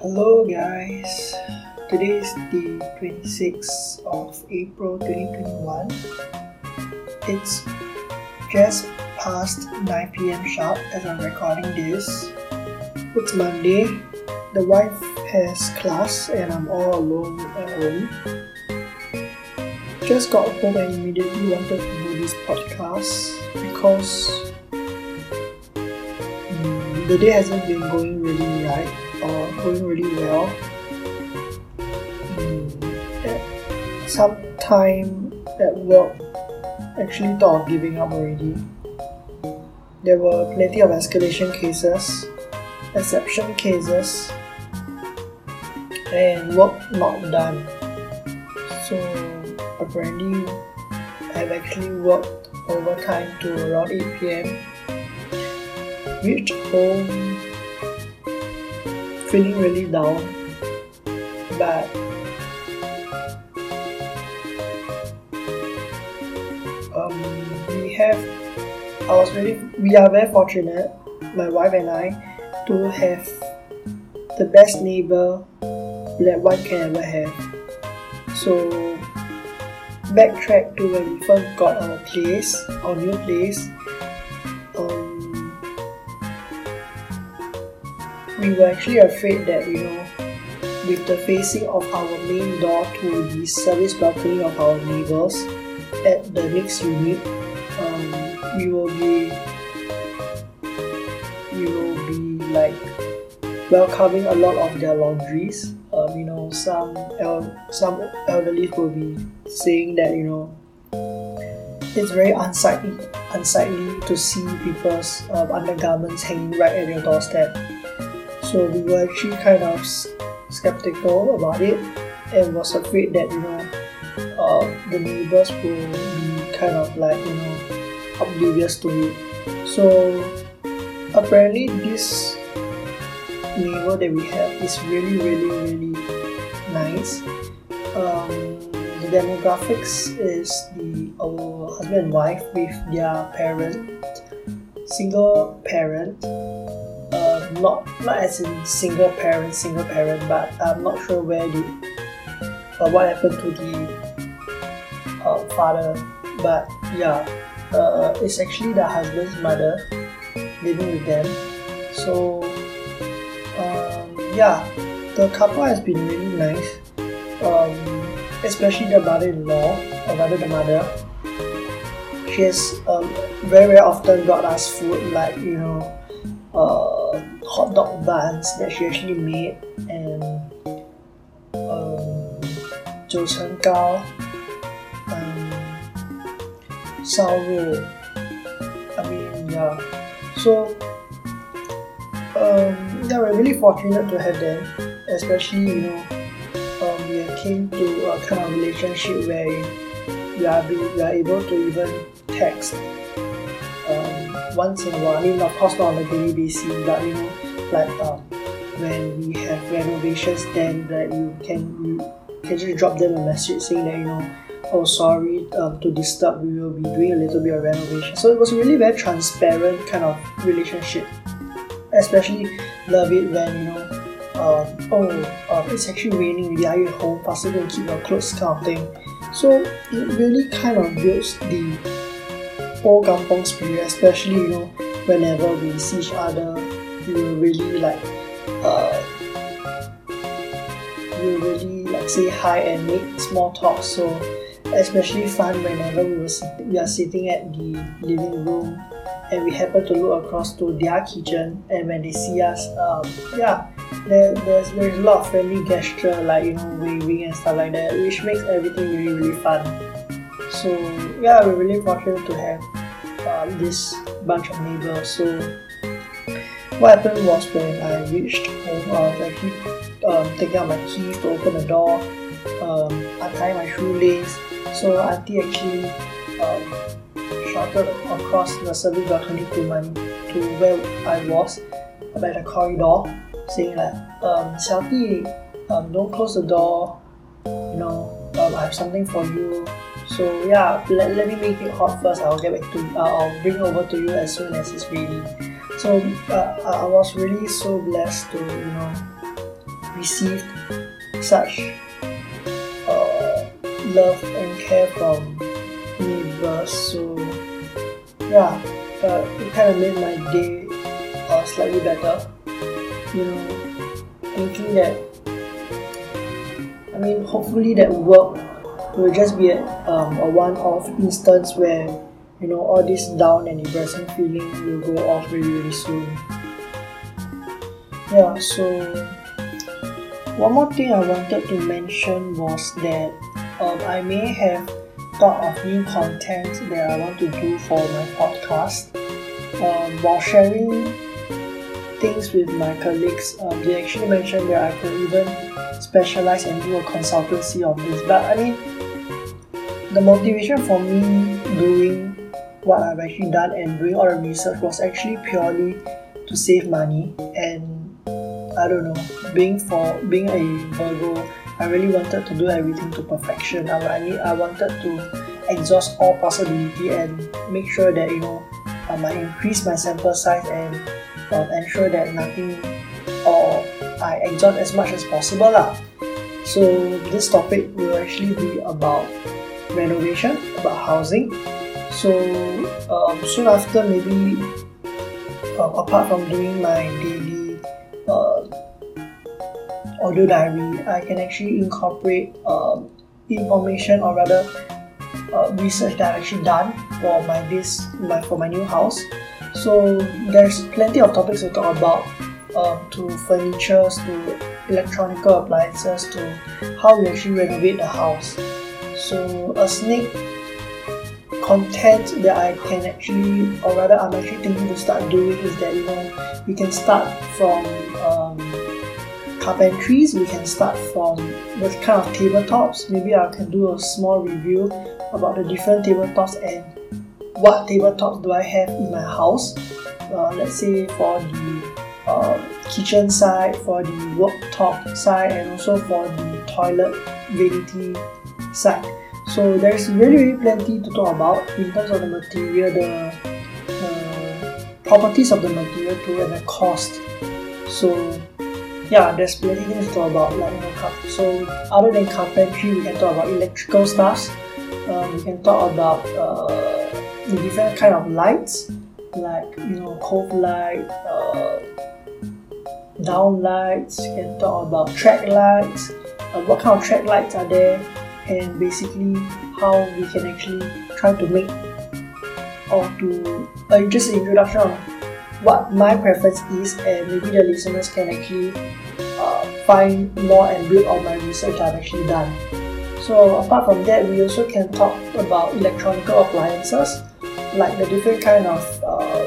Hello, guys. Today is the 26th of April 2021. It's just past 9 pm sharp as I'm recording this. It's Monday. The wife has class and I'm all alone at home. Just got home and immediately wanted to do this podcast because mm, the day hasn't been going really right going really well. Mm, at some time at work, actually thought of giving up already. There were plenty of escalation cases, exception cases, and work not done. So apparently, I've actually worked overtime to around 8 pm. Reached home feeling really down, but um, we have I was really we are very fortunate, my wife and I, to have the best neighbor that one can ever have. So backtrack to when we first got our place, our new place. We were actually afraid that you know, with the facing of our main door to the service balcony of our neighbors at the next unit, um, we will be we will be like welcoming a lot of their laundries. Um, you know, some el- some elderly will be saying that you know it's very unsightly unsightly to see people's um, undergarments hanging right at your doorstep. So we were actually kind of skeptical about it and was afraid that you know uh, the neighbors will be kind of like you know oblivious to it. So apparently this neighbor that we have is really really really nice. Um, the demographics is the our husband and wife with their parent, single parent. Not not as in single parent, single parent, but I'm not sure where the uh, what happened to the uh, father. But yeah, uh, it's actually the husband's mother living with them. So um, yeah, the couple has been really nice. Um, especially the mother-in-law, or rather the mother. She has um, very very often brought us food like you know uh, hot dog buns that she actually made and um, 九层糕 um, 烧肉 I mean yeah so um, yeah we're really fortunate to have them especially you know um, we came to a kind of relationship where we are, be, we are able to even text um, once in a while. I mean, of course, not on a daily basis, but you know, like um, when we have renovations, then that you can you can just drop them a message saying that you know, oh sorry um, to disturb, we will be doing a little bit of renovation. So it was really very transparent kind of relationship. Especially love it when you know, um, oh, um, it's actually raining. Already. Are you home? Faster go keep your clothes, kind of thing. So it really kind of builds the old kampong spirit, especially you know whenever we see each other, will really like uh, we really like say hi and make small talk. So especially fun whenever we were we are sitting at the living room and we happen to look across to their kitchen and when they see us, um, yeah. There, there's there's a lot of friendly gesture like you know waving and stuff like that which makes everything really really fun so yeah we're really fortunate to have um, this bunch of neighbors. So what happened was when I reached home, I was actually um, taking out my keys to open the door, um, untie my shoelace. So auntie actually um, shouted across the service balcony to my to where I was, by the corridor, saying like, um, 小弟, um, don't close the door, you know, um, I have something for you. So yeah, let, let me make it hot first. I'll get back to uh, I'll bring over to you as soon as it's ready. So uh, I was really so blessed to you know received such uh, love and care from neighbors. So yeah, uh, it kind of made my day uh, slightly better. You know, thinking that I mean, hopefully that work will just be a, um, a one-off instance where you know all this down and depressing feeling will go off really really soon. Yeah, so one more thing I wanted to mention was that um, I may have thought of new content that I want to do for my podcast. Um, while sharing things with my colleagues, um, they actually mentioned that I could even specialize and do a consultancy of this. But I mean, the motivation for me doing what I've actually done and doing all the research was actually purely to save money and I don't know, being for being a Virgo, I really wanted to do everything to perfection. I, I need I wanted to exhaust all possibility and make sure that you know um, I increase my sample size and um, ensure that nothing or I exhaust as much as possible lah. So this topic will actually be about renovation, about housing. So um, soon after, maybe uh, apart from doing my daily uh, audio diary, I can actually incorporate um, information or rather uh, research that I've actually done for my this my for my new house. So there's plenty of topics to talk about, um, to furnitures, to electronical appliances, to how we actually renovate the house. So a sneak content that I can actually, or rather I'm actually thinking to start doing is that you know we can start from um, carpentries, we can start from the kind of tabletops. Maybe I can do a small review about the different tabletops and what tabletops do I have in my house. Uh, let's say for the uh, kitchen side, for the worktop side, and also for the toilet vanity So there's really, really plenty to talk about in terms of the material, the uh, properties of the material too, and the cost. So yeah, there's plenty things to talk about. Like you know, so other than carpentry, we can talk about electrical stuff. Um, we can talk about uh, the different kind of lights, like you know, cove light, uh, down lights. We can talk about track lights. Uh, what kind of track lights are there? And basically how we can actually try to make or to uh, just an introduction of what my preference is and maybe the listeners can actually uh, find more and build on my research I've actually done. So apart from that, we also can talk about electronical appliances like the different kind of uh,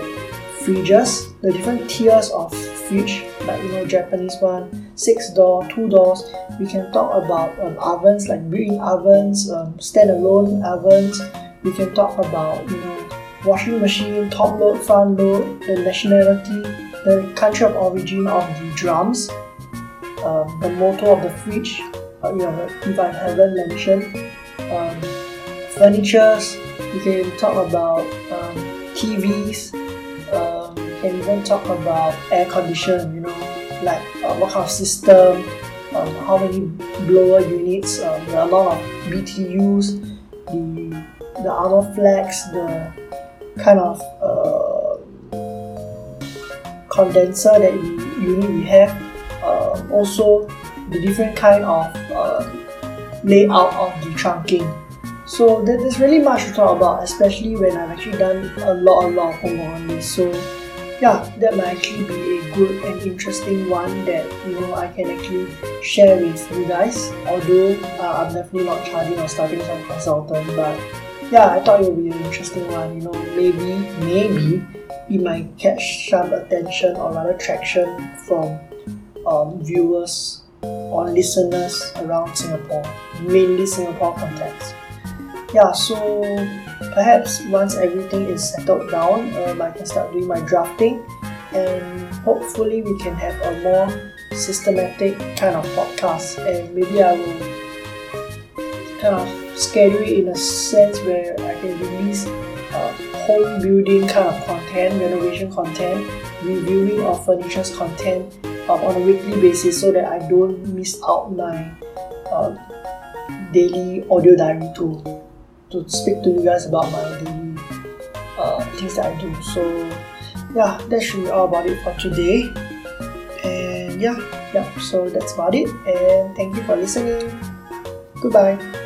fridges, the different tiers of fridge, like you know Japanese one, six door, two doors. We can talk about um, ovens like built-in ovens, um, standalone ovens. We can talk about you know washing machine, top load, front load, the nationality, the country of origin of the drums, um, the motor of the fridge. Uh, you know, if I haven't mentioned, um, furnitures. We can talk about um, TVs. Um, can even talk about air condition. You know, like uh, what kind of system, um, how many blower units, um, the amount of BTUs, the the Armaflex, the kind of uh, condenser that unit we have. Uh, also, the different kind of uh, layout of the trunking. So there's really much to talk about, especially when I've actually done a lot, a lot of homework on this. So yeah, that might actually be a good and interesting one that you know I can actually share with you guys. Although uh, I'm definitely not charging or starting some consultant, but yeah, I thought it would be an interesting one. You know, maybe maybe it might catch some attention or rather traction from um, viewers or listeners around Singapore, mainly Singapore context. Yeah, so perhaps once everything is settled down, um, I can start doing my drafting, and hopefully we can have a more systematic kind of podcast, and maybe I will kind of schedule it in a sense where I can release uh, home building kind of content, renovation content, reviewing of furnitures content, um, on a weekly basis so that I don't miss out my uh, daily audio diary to to speak to you guys about my daily uh, things that I do. So yeah, that should be all about it for today. And yeah, yeah. So that's about it. And thank you for listening. Goodbye.